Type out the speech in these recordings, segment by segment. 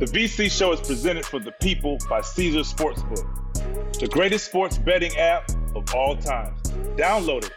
The VC show is presented for the people by Caesars Sportsbook, the greatest sports betting app of all times. Download it,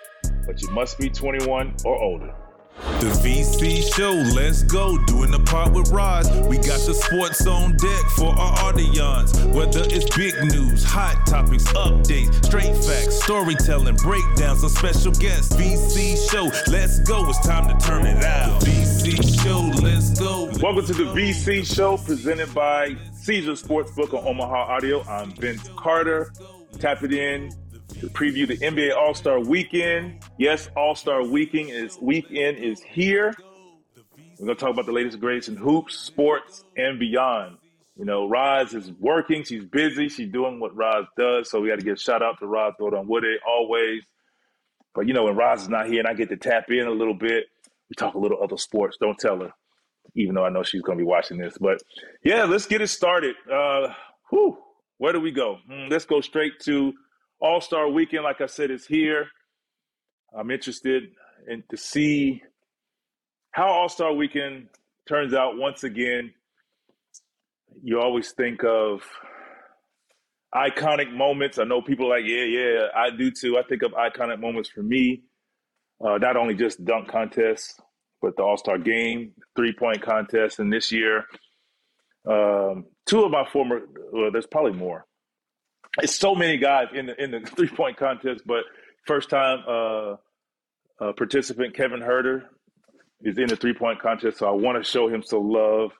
but you must be 21 or older. The VC show, let's go. Doing the part with Roz. We got the sports on deck for our audience. Whether it's big news, hot topics, updates, straight facts, storytelling, breakdowns, or special guests. VC show, let's go. It's time to turn it out. The VC show, let's go. Welcome to the VC show presented by Caesars Sportsbook on Omaha Audio. I'm Vince Carter. Tap it in to preview the NBA All Star Weekend. Yes, All Star Weekend is weekend is here. We're gonna talk about the latest and greatest in hoops, sports, and beyond. You know, Roz is working. She's busy. She's doing what Roz does. So we got to give shout out to Roz Onwude always. But you know, when Roz is not here and I get to tap in a little bit, we talk a little other sports. Don't tell her, even though I know she's to be watching this. But yeah, let's get it started. Uh, whew, where do we go? Hmm, let's go straight to all Star Weekend, like I said, is here. I'm interested in to see how All Star Weekend turns out once again. You always think of iconic moments. I know people like, yeah, yeah, I do too. I think of iconic moments for me, uh, not only just dunk contests, but the All Star game, three point contest, and this year, um, two of my former, well, there's probably more it's so many guys in the in the three point contest, but first time uh, uh, participant Kevin Huerter is in the three point contest, so I want to show him some love.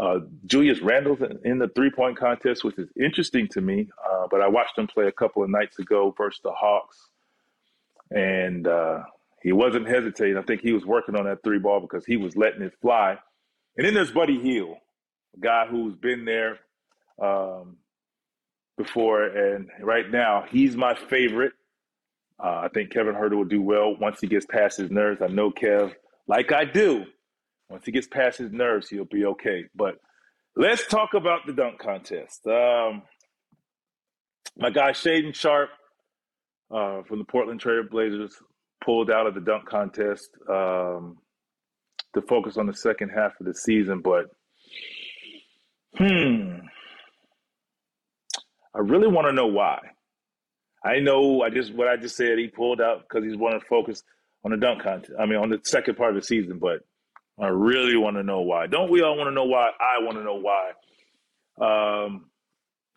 Uh, Julius Randle's in the three point contest, which is interesting to me. Uh, but I watched him play a couple of nights ago versus the Hawks, and uh, he wasn't hesitating. I think he was working on that three ball because he was letting it fly. And then there's Buddy Hield, a guy who's been there. Um, before, and right now he's my favorite. Uh, I think Kevin Huerter will do well once he gets past his nerves. I know Kev, like I do, once he gets past his nerves, he'll be okay. But let's talk about the dunk contest. Um, my guy Shaedon Sharpe uh, from the Portland Trail Blazers pulled out of the dunk contest um, to focus on the second half of the season. But hmm, I really want to know why. I know I just what I just said. He pulled out because he's wanting to focus on the dunk contest. I mean, on the second part of the season. But I really want to know why. Don't we all want to know why? I want to know why. Um,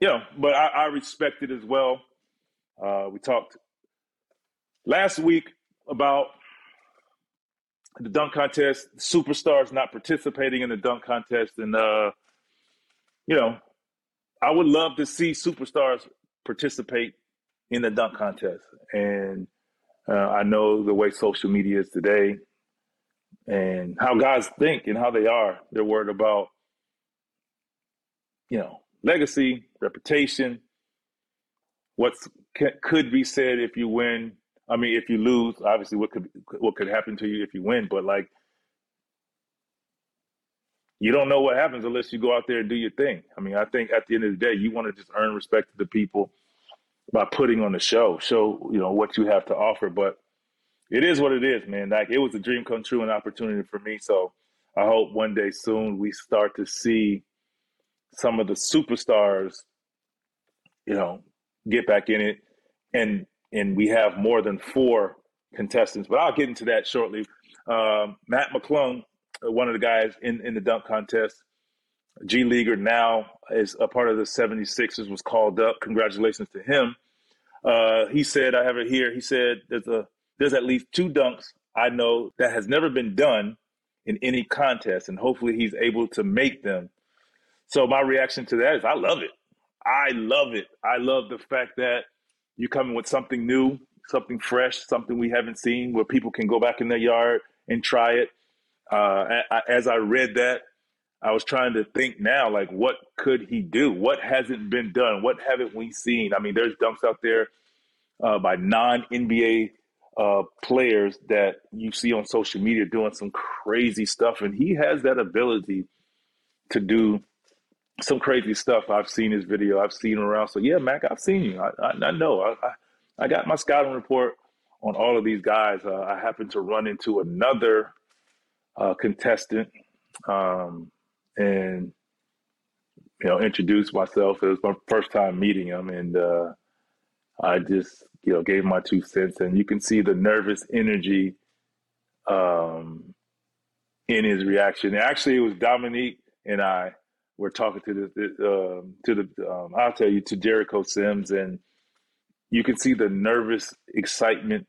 know, but I, I respect it as well. Uh, we talked last week about the dunk contest, superstars not participating in the dunk contest, and uh, you know, I would love to see superstars participate in the dunk contest. And uh, I know the way social media is today and how guys think and how they are. They're worried about, you know, legacy, reputation, what could be said if you win. I mean, if you lose, obviously, what could what could happen to you if you win? But like, you don't know what happens unless you go out there and do your thing. I mean, I think at the end of the day, you want to just earn respect to the people by putting on the show, show you know what you have to offer. But it is what it is, man. Like it was a dream come true, an opportunity for me. So I hope one day soon we start to see some of the superstars, you know, get back in it, and and we have more than four contestants. But I'll get into that shortly. Um, Mac McClung one of the guys in, in the dunk contest. G Leaguer now is a part of the 76ers, was called up. Congratulations to him. Uh, he said, I have it here. He said, there's, a, there's at least two dunks I know that has never been done in any contest, and hopefully he's able to make them. So my reaction to that is I love it. I love it. I love the fact that you're coming with something new, something fresh, something we haven't seen where people can go back in their yard and try it uh, as I read that, I was trying to think now, like, what could he do? What hasn't been done? What haven't we seen? I mean, there's dunks out there uh, by non NBA uh, players that you see on social media doing some crazy stuff, and he has that ability to do some crazy stuff. I've seen his video. I've seen him around. So yeah, Mac, I've seen you. I, I, I know. I, I, I got my scouting report on all of these guys. Uh, I happened to run into another uh, contestant, um, and you know, introduced myself. It was my first time meeting him, and uh, I just, you know, gave my two cents. And you can see the nervous energy um, in his reaction. Actually, it was Dominique and I were talking to the, um, to the um, I'll tell you to Jericho Sims, and you can see the nervous excitement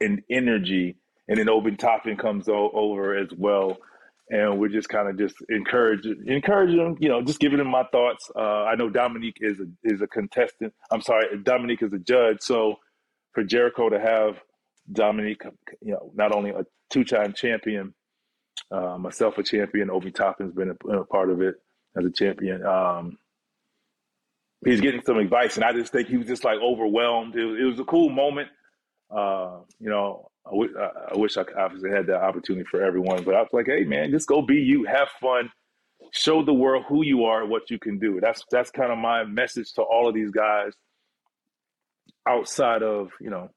and energy. And then Obi Toppin comes o- over as well and we're just kind of just encouraging, encouraging them, you know, just giving them my thoughts. Uh, I know Dominique is a, is a contestant. I'm sorry, Dominique is a judge. So for Jericho to have Dominique, you know, not only a two-time champion, uh, myself a champion, Obi Toppin's been a, a, part of it as a champion. Um, he's getting some advice, and I just think he was just like overwhelmed. It was, it was a cool moment. Uh, you know, I, w- I wish I obviously had that opportunity for everyone, but I was like, hey man, just go be you, have fun, show the world who you are, what you can do. That's that's kind of my message to all of these guys. Outside of you know,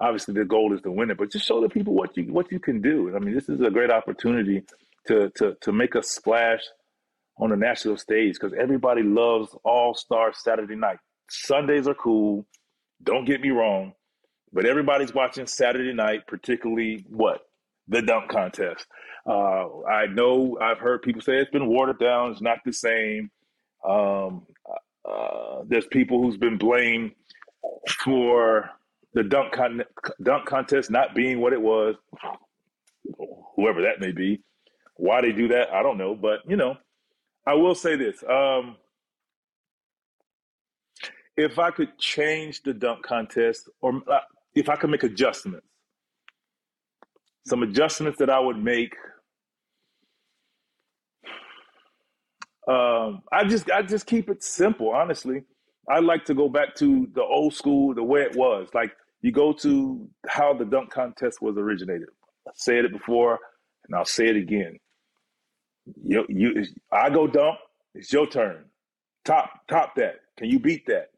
obviously the goal is to win it, but just show the people what you what you can do. I mean, this is a great opportunity to to to make a splash on the national stage because everybody loves All Star Saturday night. Sundays are cool. Don't get me wrong but everybody's watching Saturday night, particularly what? The dunk contest. Uh, I know I've heard people say it's been watered down, it's not the same. Um, uh, there's people who's been blamed for the dunk con- dunk contest not being what it was, whoever that may be. Why they do that, I don't know. But you know, I will say this: um, if I could change the dunk contest, or uh, if I could make adjustments, some adjustments that I would make. Um, I just I just keep it simple, honestly. I like to go back to the old school, the way it was. Like you go to how the dunk contest was originated. I said it before, and I'll say it again. You, you, I go dunk. It's your turn. Top, top that. Can you beat that?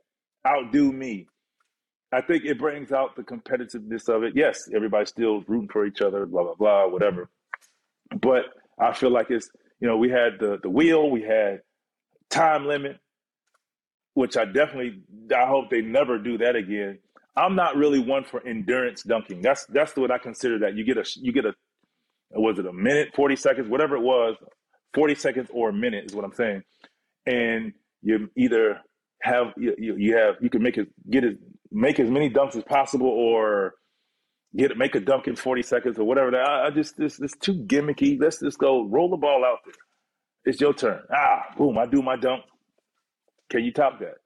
Outdo me. I think it brings out the competitiveness of it. Yes, everybody's still rooting for each other, blah blah blah, whatever. But I feel like it's you know we had the the wheel, we had time limit, which I definitely I hope they never do that again. I'm not really one for endurance dunking. That's that's what I consider that you get a you get a was it a minute, forty seconds, whatever it was, forty seconds or a minute is what I'm saying, and you either have you, you have you can make it get it make as many dunks as possible or get make a dunk in 40 seconds or whatever. I, I just this this too gimmicky. Let's just go roll the ball out there. It's your turn. Ah, boom! I do my dunk. Can you top that?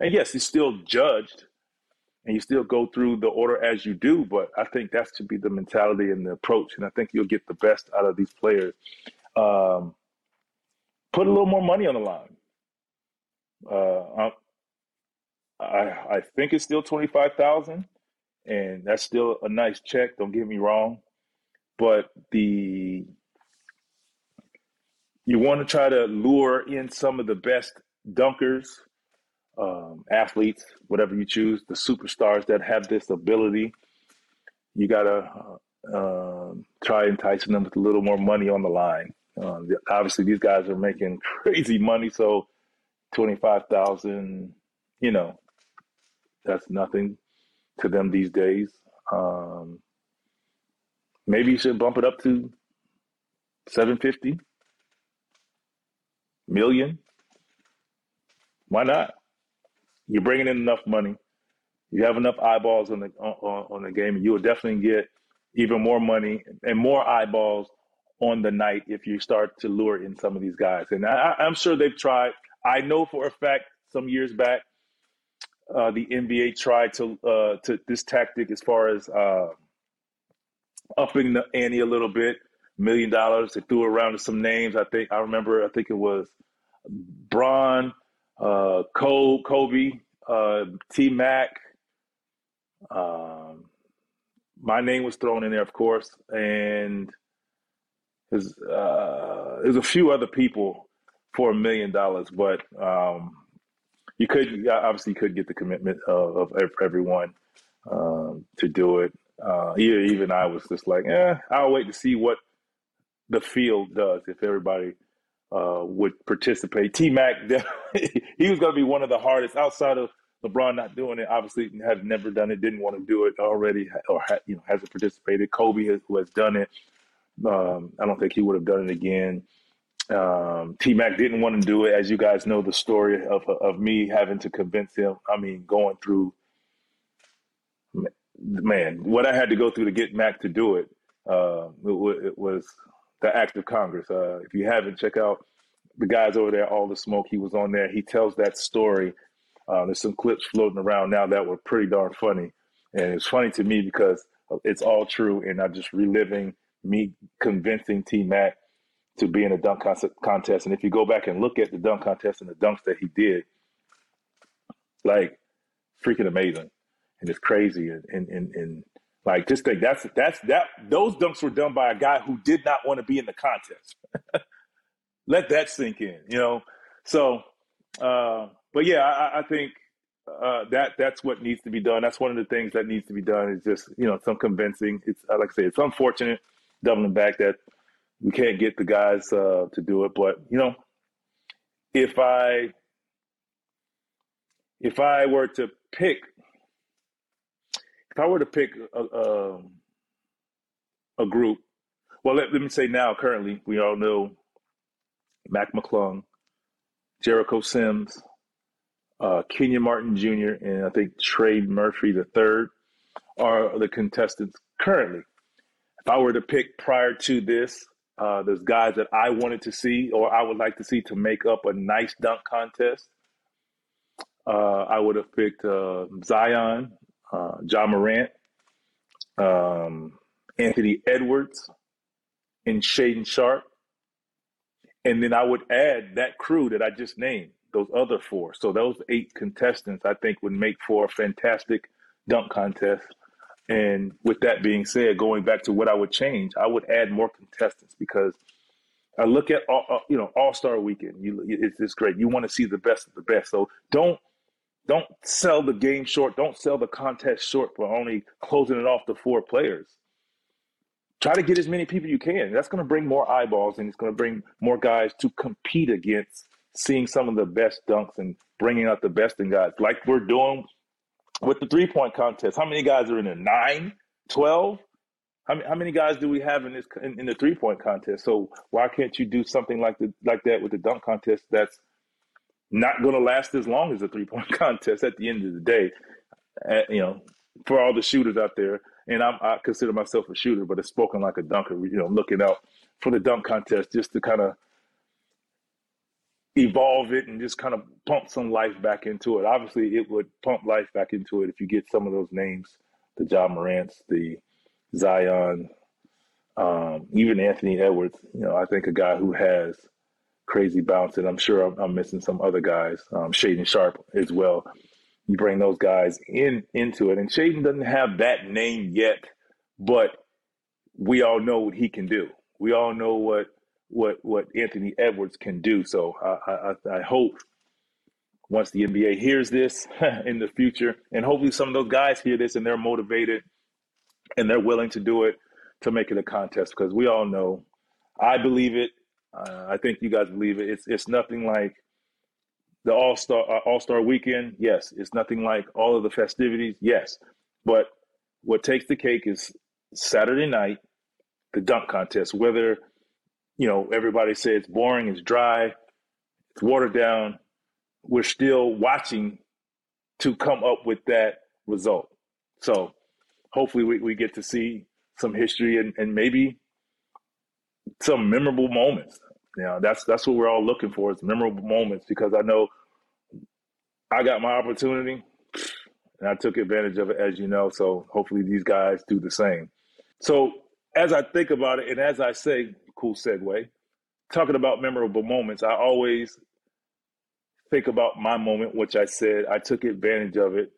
And yes, it's still judged, and you still go through the order as you do. But I think that should be the mentality and the approach, and I think you'll get the best out of these players. Um, put a little more money on the line. Uh, I I think it's still twenty five thousand, and that's still a nice check. Don't get me wrong, but the you want to try to lure in some of the best dunkers, um, athletes, whatever you choose, the superstars that have this ability. You gotta uh, uh, try enticing them with a little more money on the line. Uh, obviously, these guys are making crazy money, so twenty five thousand, you know, that's nothing to them these days. Um, maybe you should bump it up to 750 million. Why not? You're bringing in enough money. You have enough eyeballs on the on, on the game, and you will definitely get even more money and more eyeballs on the night if you start to lure in some of these guys. And I, I'm sure they've tried. I know for a fact some years back uh, the NBA tried to uh, to this tactic as far as uh, upping the ante a little bit, million dollars. They threw around some names. I think I remember. I think it was Bron, uh, Cole, Kobe, uh, T Mac. Um, my name was thrown in there, of course, and there's uh, there's a few other people for a million dollars, but um, you could obviously you could get the commitment of, of everyone um, to do it. Uh, even I was just like, eh, I'll wait to see what the field does if everybody uh, would participate. T Mac, he was going to be one of the hardest outside of LeBron not doing it. Obviously, had never done it, didn't want to do it already, or you know hasn't participated. Kobe, has, who has done it, um, I don't think he would have done it again. Um, T Mac didn't want to do it, as you guys know the story of of me having to convince him. I mean, going through man, what I had to go through to get Mac to do it. Uh, it, it, was the act of Congress. Uh, if you haven't, check out the guys over there. All the smoke. He was on there. He tells that story. Uh, there's some clips floating around now that were pretty darn funny, and it's funny to me because it's all true. And I'm just reliving me convincing T Mac to be in a dunk contest. And if you go back and look at the dunk contest and the dunks that he did, like freaking amazing and it's crazy and and, and, and like just think that's that's that those dunks were done by a guy who did not want to be in the contest. Let that sink in, you know. So, uh, but yeah, I, I think uh, that that's what needs to be done. That's one of the things that needs to be done. Is just you know some convincing. It's like I say, it's unfortunate doubling back that we can't get the guys uh, to do it. But you know, if I if I were to pick if I were to pick a, a, um, a group, well, let, let, me say now, currently, we all know Mac McClung, Jericho Sims, uh, Kenyon Martin Jr., and I think Trey Murphy III are the contestants currently. If I were to pick prior to this, uh, there's guys that I wanted to see or I would like to see to make up a nice dunk contest. Uh, I would have picked uh, Zion uh, Ja Morant, um, Anthony Edwards, and Shaedon Sharpe. And then I would add that crew that I just named, those other four. So those eight contestants, I think, would make for a fantastic dunk contest. And with that being said, going back to what I would change, I would add more contestants because I look at all, uh, you know All Star Weekend. You, it's, it's great. You want to see the best of the best. So don't don't sell the game short. Don't sell the contest short for only closing it off to four players. Try to get as many people you can. That's going to bring more eyeballs and it's going to bring more guys to compete against seeing some of the best dunks and bringing out the best in guys like we're doing with the three point contest. How many guys are in there? Nine, 12? How many, how many guys do we have in this in, in the three point contest? So why can't you do something like the like that with the dunk contest? That's not going to last as long as the three point contest at the end of the day. Uh, you know, for all the shooters out there, and I'm, i consider myself a shooter, but it's spoken like a dunker. You know, looking out for the dunk contest just to kind of evolve it and just kind of pump some life back into it. Obviously, it would pump life back into it if you get some of those names, the Ja Morants, the Zion, um, even Anthony Edwards. You know, I think a guy who has crazy bounce, and I'm sure I'm, I'm missing some other guys, um, Shaedon Sharpe as well. You bring those guys in into it, and Shaedon doesn't have that name yet, but we all know what he can do. We all know what what what Anthony Edwards can do. So I, I, I hope once the NBA hears this in the future, and hopefully some of those guys hear this and they're motivated and they're willing to do it to make it a contest because we all know, I believe it, uh, I think you guys believe it. It's it's nothing like the All Star uh, All Star Weekend. Yes, it's nothing like all of the festivities. Yes, but what takes the cake is Saturday night, the dunk contest. Whether you know everybody says it's boring, it's dry, it's watered down, we're still watching to come up with that result. So hopefully we, we get to see some history and, and maybe some memorable moments. You know, that's that's what we're all looking for is memorable moments because I know I got my opportunity and I took advantage of it, as you know. So hopefully these guys do the same. So as I think about it, and as I say, cool segue, talking about memorable moments, I always think about my moment, which I said I took advantage of it,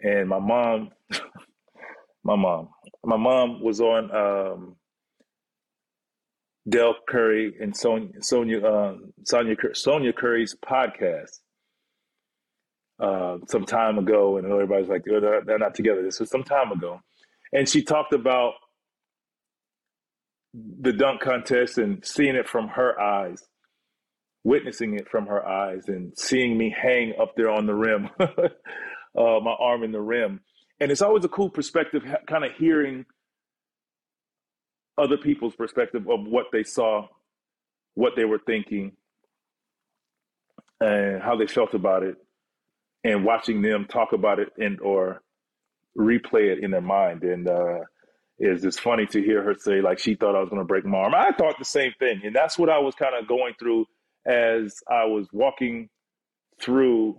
and my mom, my mom, my mom was on um, Del Curry and Sonya Sonya uh, Sonya Sonya Curry's podcast uh, some time ago, and everybody's like, they're not together. This was some time ago, and she talked about the dunk contest and seeing it from her eyes. witnessing it from her eyes and seeing me hang up there on the rim, uh, my arm in the rim. And it's always a cool perspective, kind of hearing other people's perspective of what they saw, what they were thinking, and how they felt about it, and watching them talk about it and or replay it in their mind. And uh, is it's funny to hear her say like she thought I was going to break my arm. I thought the same thing, and that's what I was kind of going through as I was walking through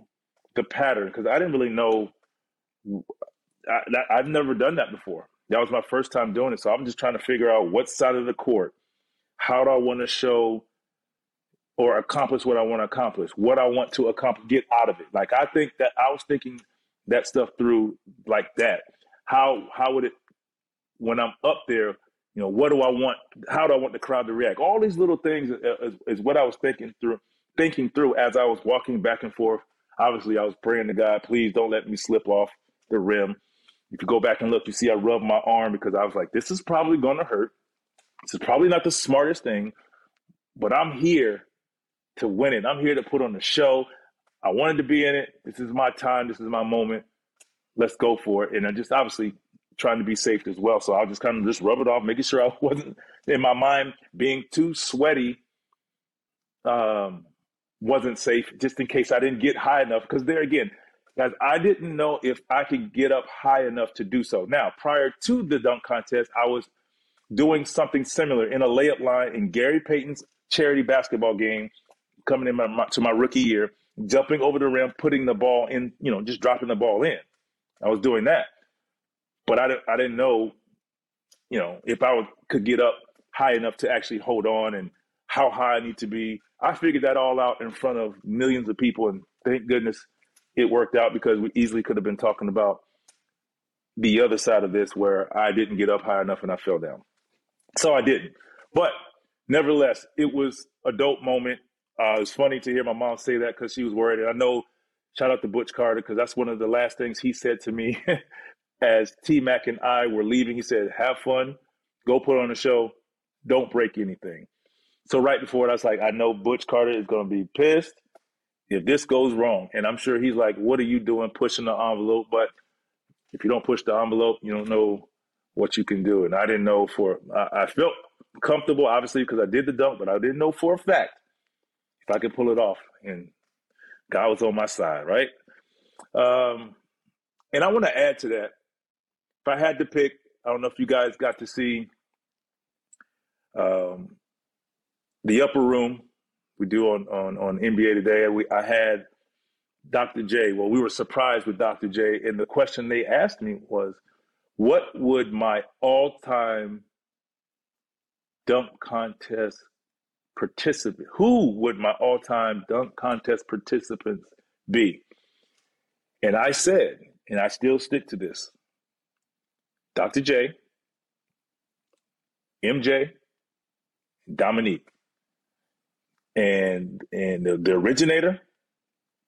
the pattern because I didn't really know. I, I've never done that before. That was my first time doing it, so I'm just trying to figure out what side of the court. How do I want to show or accomplish what I want to accomplish? What I want to accomplish, get out of it. Like I think that I was thinking that stuff through like that. How how would it when I'm up there? You know, what do I want? How do I want the crowd to react? All these little things is, is what I was thinking through, thinking through as I was walking back and forth. Obviously, I was praying to God, please don't let me slip off the rim. If you go back and look, you see I rubbed my arm because I was like, this is probably going to hurt. This is probably not the smartest thing, but I'm here to win it. I'm here to put on the show. I wanted to be in it. This is my time. This is my moment. Let's go for it. And I'm just obviously trying to be safe as well. So I'll just kind of just rub it off, making sure I wasn't in my mind being too sweaty. Um, wasn't safe just in case I didn't get high enough. Because there again, guys, I didn't know if I could get up high enough to do so. Now, prior to the dunk contest, I was doing something similar in a layup line in Gary Payton's charity basketball game coming in my, my, to my rookie year, jumping over the rim, putting the ball in, you know, just dropping the ball in. I was doing that, but I, I didn't know, you know, if I would, could get up high enough to actually hold on and how high I need to be. I figured that all out in front of millions of people, and thank goodness it worked out because we easily could have been talking about the other side of this where I didn't get up high enough and I fell down. So I didn't. But nevertheless, it was a dope moment. Uh, it's funny to hear my mom say that because she was worried. And I know, shout out to Butch Carter because that's one of the last things he said to me as T Mac and I were leaving. He said, "Have fun, go put on a show, don't break anything." So right before it, I was like, "I know Butch Carter is going to be pissed if this goes wrong," and I'm sure he's like, "What are you doing, pushing the envelope?" But if you don't push the envelope, you don't know what you can do. And I didn't know for I, I felt comfortable, obviously, because I did the dunk, but I didn't know for a fact if I could pull it off. And God was on my side, right? Um, and I want to add to that. If I had to pick, I don't know if you guys got to see um, the upper room we do on on, on NBA today. We I had Dr. J. Well, we were surprised with Dr. J. And the question they asked me was, "What would my all-time dunk contest participant. Who would my all time dunk contest participants be? And I said, and I still stick to this Dr. J, MJ, Dominique. And and the, the originator,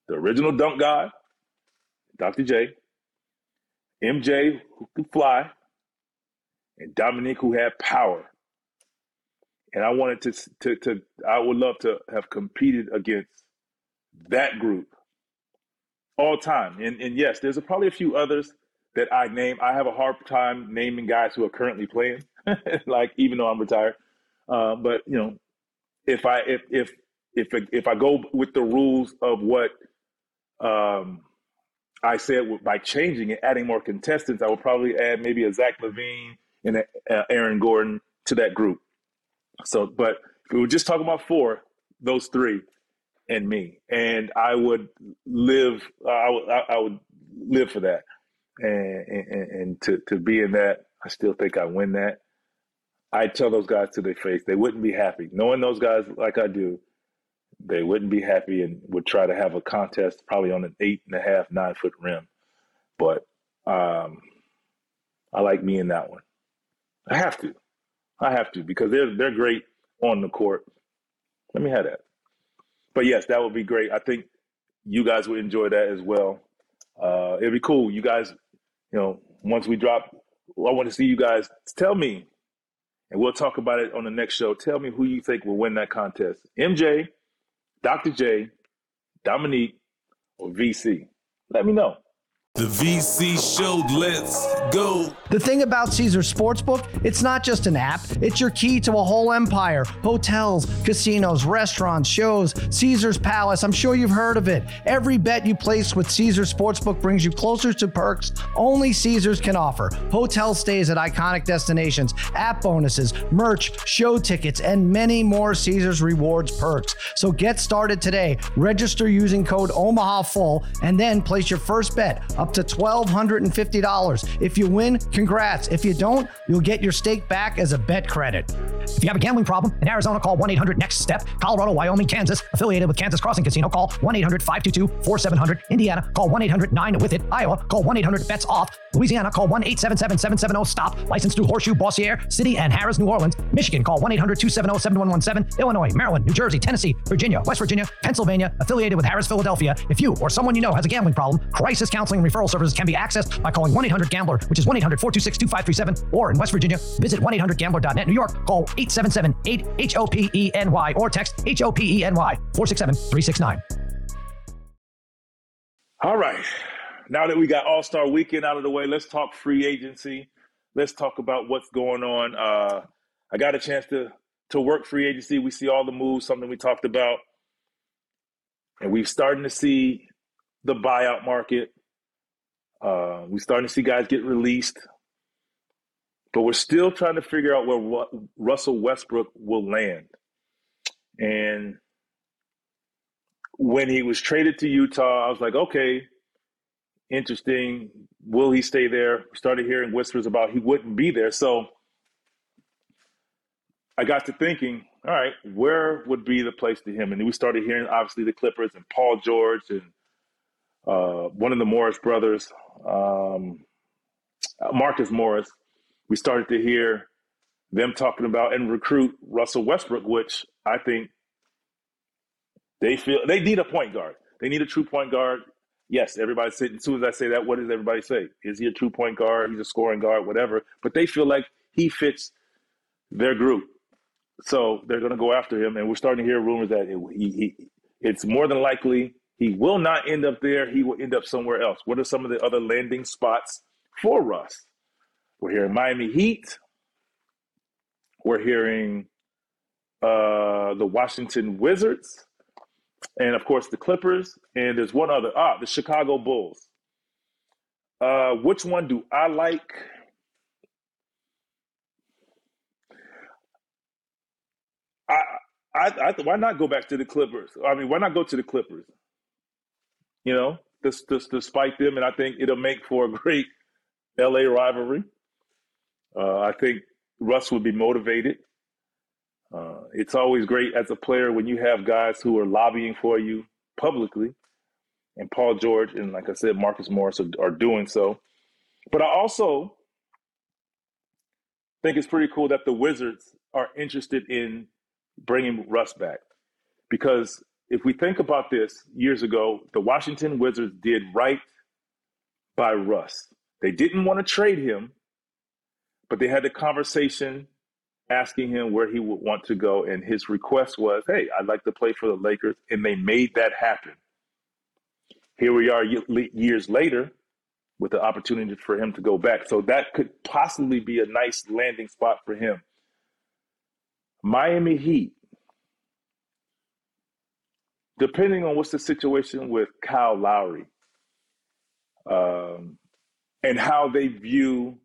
the original dunk guy, Dr. J, MJ who could fly, and Dominique who had power and I wanted to to to I would love to have competed against that group all time. And and yes, there's a, probably a few others that I name. I have a hard time naming guys who are currently playing, like even though I'm retired. Uh, but you know, if I if if if if I go with the rules of what um, I said by changing it, adding more contestants, I would probably add maybe a Zach LaVine and a, a Aaron Gordon to that group. So, but we were just talking about four, those three, and me, and I would live. I would. I would live for that, and, and and to to be in that. I still think I win that. I tell those guys to their face, they wouldn't be happy. Knowing those guys like I do, they wouldn't be happy and would try to have a contest probably on an eight and a half, nine foot rim. But um, I like me in that one. I have to. I have to because they're they're great on the court. Let me have that. But yes, that would be great. I think you guys would enjoy that as well. Uh, it'd be cool. You guys, you know, once we drop, I want to see you guys. Tell me, and we'll talk about it on the next show. Tell me who you think will win that contest: MJ, Dr. J, Dominique, or VC? Let me know. The VC show, let's go. The thing about Caesars Sportsbook, it's not just an app, it's your key to a whole empire. Hotels, casinos, restaurants, shows, Caesar's Palace, I'm sure you've heard of it. Every bet you place with Caesars Sportsbook brings you closer to perks only Caesars can offer. Hotel stays at iconic destinations, app bonuses, merch, show tickets, and many more Caesars rewards perks. So get started today. Register using code OMAHAFULL and then place your first bet up to $1,250. If you win, congrats. If you don't, you'll get your stake back as a bet credit. If you have a gambling problem in Arizona, call 1 800 NEXT STEP. Colorado, Wyoming, Kansas, affiliated with Kansas Crossing Casino, call 1 800 522 4700. Indiana, call 1 800 9 with it. Iowa, call 1 800 BETS OFF. Louisiana, call 1 877 770 STOP. Licensed through Horseshoe, Bossier, City, and Harrah's, New Orleans. Michigan, call 1 800 270 7117. Illinois, Maryland, New Jersey, Tennessee, Virginia, West Virginia, Pennsylvania, affiliated with Harrah's, Philadelphia. If you or someone you know has a gambling problem, crisis counseling referral services can be accessed by calling 1 800 Gambler, which is 1 800 426 2537, or in West Virginia, visit 1 800 Gambler.net. New York, call 877 8 H O P E N Y or text H O P E N Y 467 369. All right. Now that we got All Star Weekend out of the way, let's talk free agency. Let's talk about what's going on. Uh, I got a chance to to work free agency. We see all the moves, something we talked about, and we're starting to see the buyout market. Uh, we're starting to see guys get released, but we're still trying to figure out where Russell Westbrook will land. And when he was traded to Utah, I was like, okay, interesting. Will he stay there? Started hearing whispers about he wouldn't be there. So I got to thinking, all right, where would be the place to him? And we started hearing obviously the Clippers and Paul George and uh, one of the Morris brothers, um, Marcus Morris. We started to hear them talking about and recruit Russell Westbrook, which I think they feel they need a point guard. They need a true point guard. Yes, everybody said as soon as I say that, what does everybody say? Is he a true point guard? He's a scoring guard, whatever. But they feel like he fits their group. So they're going to go after him, and we're starting to hear rumors that he, he, it's more than likely he will not end up there. He will end up somewhere else. What are some of the other landing spots for Russ? We're hearing Miami Heat. We're hearing uh, the Washington Wizards and of course the Clippers, and there's one other. Ah, the Chicago Bulls. Uh, which one do I like? I, I, I, why not go back to the Clippers? I mean, why not go to the Clippers? You know, just, just despite them, and I think it'll make for a great LA rivalry. Uh, I think Russ would be motivated. Uh, it's always great as a player when you have guys who are lobbying for you publicly, and Paul George and, like I said, Marcus Morris are, are doing so. But I also think it's pretty cool that the Wizards are interested in bringing Russ back. Because if we think about this years ago, the Washington Wizards did right by Russ. They didn't want to trade him, but they had the conversation asking him where he would want to go. And his request was, hey, I'd like to play for the Lakers. And they made that happen. Here we are years later with the opportunity for him to go back. So that could possibly be a nice landing spot for him. Miami Heat, depending on what's the situation with Kyle Lowry um, and how they view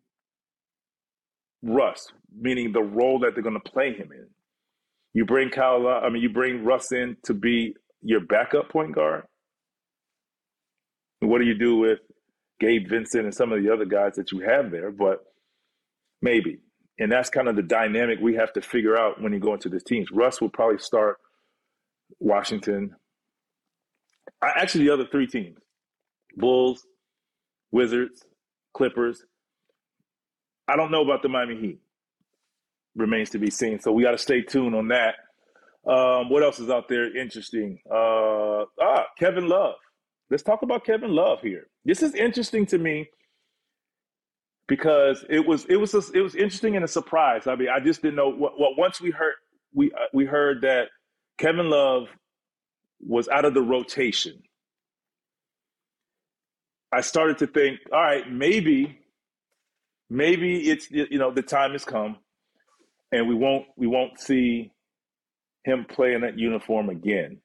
Russ, meaning the role that they're going to play him in. You bring Kyle, Low- I mean, you bring Russ in to be your backup point guard. what do you do with Gabe Vincent and some of the other guys that you have there? But maybe. And that's kind of the dynamic we have to figure out when you go into this team. Russ will probably start Washington. Actually, the other three teams Bulls, Wizards, Clippers, I don't know about the Miami Heat. Remains to be seen. So we got to stay tuned on that. Um, what else is out there interesting? Uh, ah, Kevin Love. Let's talk about Kevin Love here. This is interesting to me because it was it was a, it was interesting and a surprise. I mean, I just didn't know what, what once we heard we uh, we heard that Kevin Love was out of the rotation, I started to think, all right, maybe, maybe it's you know the time has come, and we won't we won't see him play in that uniform again.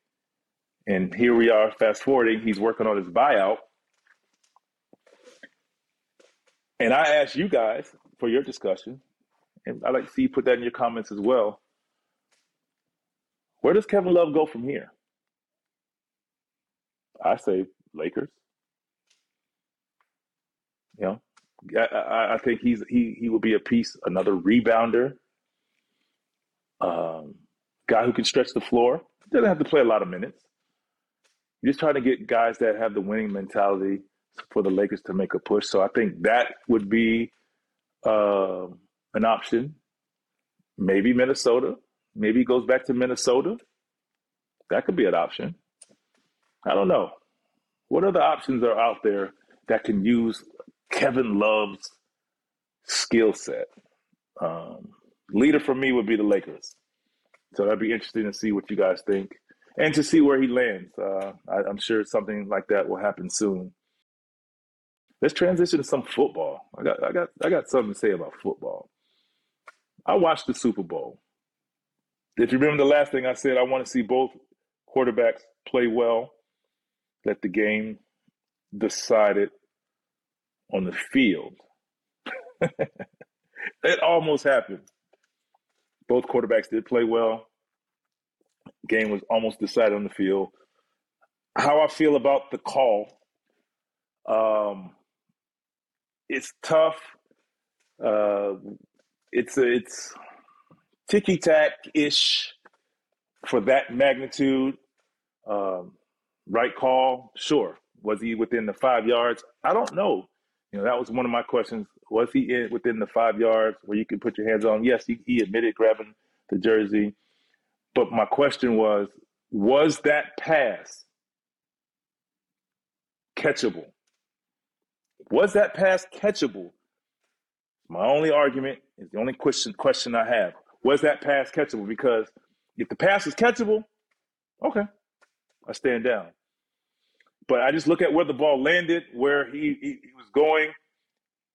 And here we are, fast forwarding, he's working on his buyout. And I asked you guys for your discussion, and I'd like to see you put that in your comments as well. Where does Kevin Love go from here? I say Lakers. You know, I, I think he's he he will be a piece, another rebounder, um, guy who can stretch the floor. Doesn't have to play a lot of minutes. You're just trying to get guys that have the winning mentality for the Lakers to make a push. So I think that would be uh, an option. Maybe Minnesota. Maybe he goes back to Minnesota. That could be an option. I don't know. What other options are out there that can use Kevin Love's skill set? Um, leader for me would be the Lakers. So that'd be interesting to see what you guys think and to see where he lands. Uh, I, I'm sure something like that will happen soon. Let's transition to some football. I got, I got, I got something to say about football. I watched the Super Bowl. If you remember the last thing I said, I want to see both quarterbacks play well. Let the game decided on the field. it almost happened. Both quarterbacks did play well. Game was almost decided on the field. How I feel about the call, um, it's tough. Uh, it's it's ticky tack ish for that magnitude. Um, right call, sure. Was he within the five yards? I don't know. You know, that was one of my questions. Was he in within the five yards where you could put your hands on? Yes, he, he admitted grabbing the jersey. But my question was, was that pass catchable? Was that pass catchable? My only argument is the only question question I have. Was that pass catchable? Because if the pass is catchable, okay, I stand down. But I just look at where the ball landed, where he, he, he was going.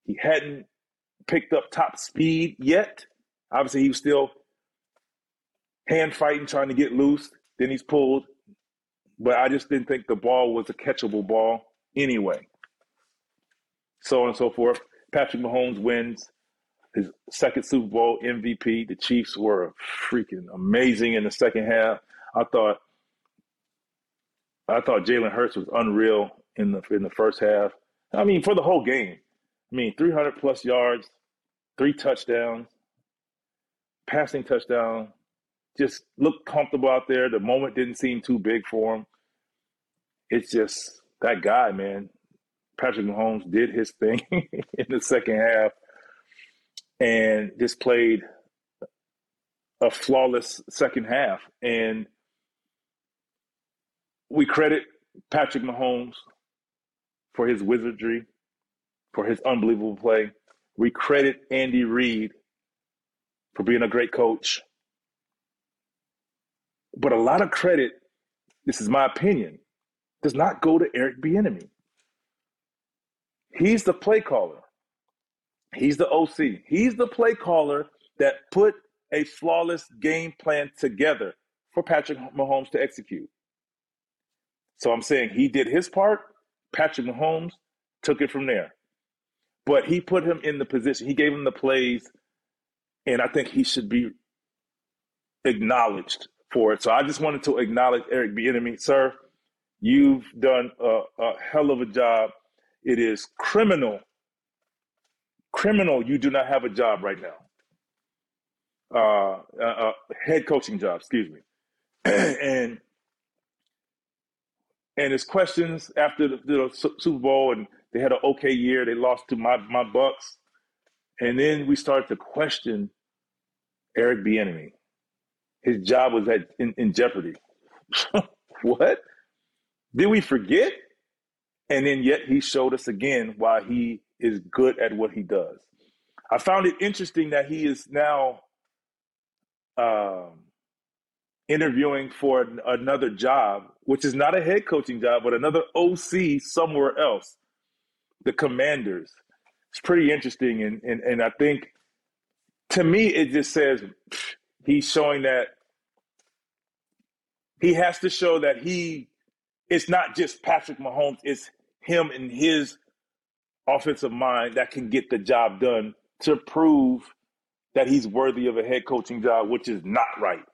He hadn't picked up top speed yet. Obviously, he was still hand fighting, trying to get loose. Then he's pulled. But I just didn't think the ball was a catchable ball anyway. So on and so forth. Patrick Mahomes wins his second Super Bowl MVP. The Chiefs were freaking amazing in the second half. I thought I thought Jalen Hurts was unreal in the in the first half. I mean, for the whole game. I mean, 300 plus yards, three touchdowns, passing touchdown, just looked comfortable out there. The moment didn't seem too big for him. It's just that guy, man. Patrick Mahomes did his thing in the second half and just played a flawless second half. And we credit Patrick Mahomes for his wizardry, for his unbelievable play. We credit Andy Reid for being a great coach. But a lot of credit, this is my opinion, does not go to Eric Bieniemy. He's the play caller. He's the OC. He's the play caller that put a flawless game plan together for Patrick Mahomes to execute. So I'm saying he did his part. Patrick Mahomes took it from there. But he put him in the position. He gave him the plays, and I think he should be acknowledged for it. So I just wanted to acknowledge Eric Bieniemy, sir. You've done a, a hell of a job. It is criminal, criminal. You do not have a job right now. Uh, a, a head coaching job, excuse me, and and his questions after the, the, Super Bowl, and they had an okay year. They lost to my my Bucs, and then we started to question Eric Bieniemy his job was at in, in jeopardy. what? Did we forget? And then yet he showed us again why he is good at what he does. I found it interesting that he is now um, interviewing for an, another job, which is not a head coaching job, but another OC somewhere else, the Commanders. It's pretty interesting. And, and, and I think to me, it just says he's showing that he has to show that he, it's not just Patrick Mahomes, it's him and his offensive mind that can get the job done to prove that he's worthy of a head coaching job, which is not right.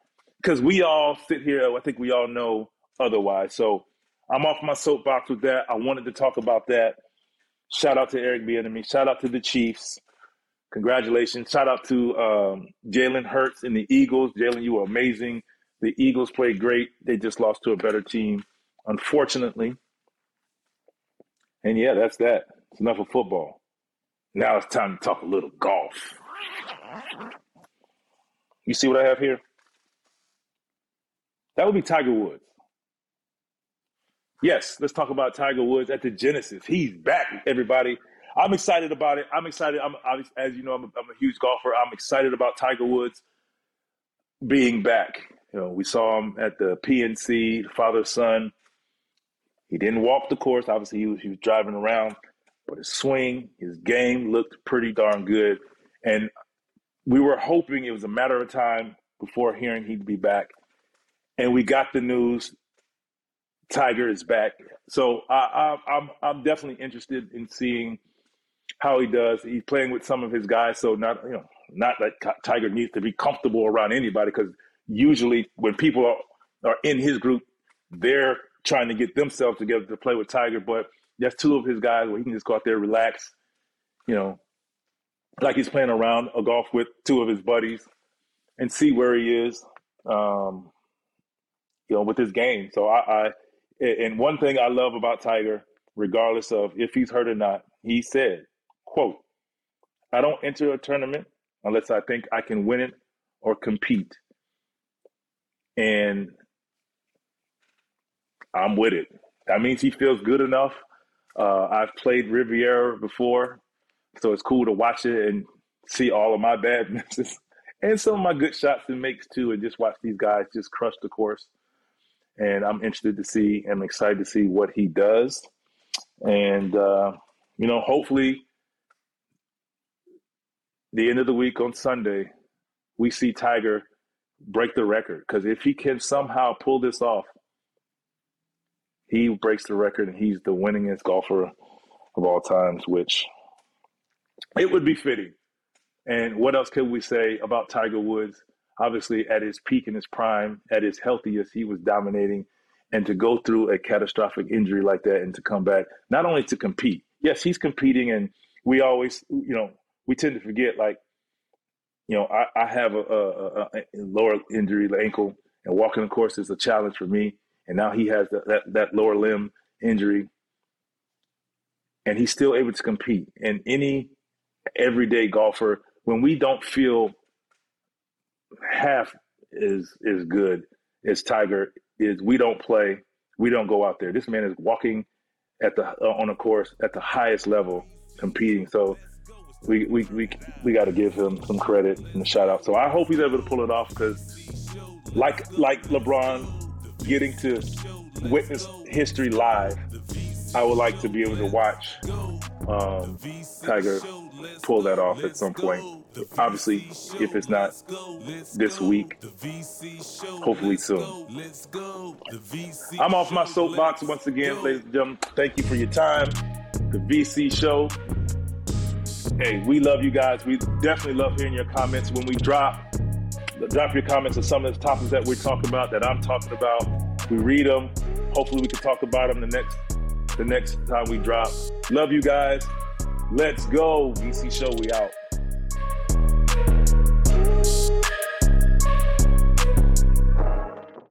Because we all sit here, I think we all know otherwise. So I'm off my soapbox with that. I wanted to talk about that. Shout out to Eric Bieniemy. Shout out to the Chiefs. Congratulations. Shout out to um, Jalen Hurts and the Eagles. Jalen, you were amazing. The Eagles played great. They just lost to a better team, unfortunately. And yeah, that's that. It's enough of football. Now it's time to talk a little golf. You see what I have here? That would be Tiger Woods. Yes, let's talk about Tiger Woods at the Genesis. He's back, everybody. I'm excited about it. I'm excited. I'm, as you know, I'm a, I'm a huge golfer. I'm excited about Tiger Woods being back. You know, we saw him at the PNC, father son. He didn't walk the course. Obviously, he was, he was driving around, but his swing, his game looked pretty darn good. And we were hoping it was a matter of time before hearing he'd be back. And we got the news Tiger is back. So I, I, I'm I'm definitely interested in seeing how he does. He's playing with some of his guys, so not you know not that Tiger needs to be comfortable around anybody because usually when people are, are in his group, they're trying to get themselves together to play with Tiger. But that's two of his guys where he can just go out there, relax, you know, like he's playing around a golf with two of his buddies and see where he is, um, you know, with his game. So I, I, and one thing I love about Tiger, regardless of if he's hurt or not, he said, quote, I don't enter a tournament unless I think I can win it or compete. And I'm with it. That means he feels good enough. Uh, I've played Riviera before. So it's cool to watch it and see all of my bad misses and some of my good shots and makes too, and just watch these guys just crush the course. And I'm interested to see, I'm excited to see what he does. And, uh, you know, hopefully the end of the week on Sunday, we see Tiger break the record. Because if he can somehow pull this off, he breaks the record and he's the winningest golfer of all times, which it would be fitting. And what else could we say about Tiger Woods? Obviously, at his peak in his prime, at his healthiest, he was dominating. And to go through a catastrophic injury like that and to come back, not only to compete, yes, he's competing. And we always, you know, we tend to forget, like, you know, I, I have a, a, a, lower injury, the ankle, and walking the course is a challenge for me. And now he has that, that, that lower limb injury, and he's still able to compete. And any everyday golfer, when we don't feel half is as good as Tiger is, we don't play, we don't go out there. This man is walking at the uh, on a course at the highest level, competing. So we we we, we got to give him some credit and a shout out. So I hope he's able to pull it off because, like like LeBron, getting to witness history live, I would like to be able to watch um, Tiger pull that off at some point. Obviously, if it's not this week, hopefully soon. I'm off my soapbox once again, ladies and gentlemen. Thank you for your time. The VC show. Hey, we love you guys. We definitely love hearing your comments when we drop. Drop your comments on some of the topics that we're talking about, that I'm talking about. We read them. Hopefully, we can talk about them the next the next time we drop. Love you guys. Let's go. VC Show, we out.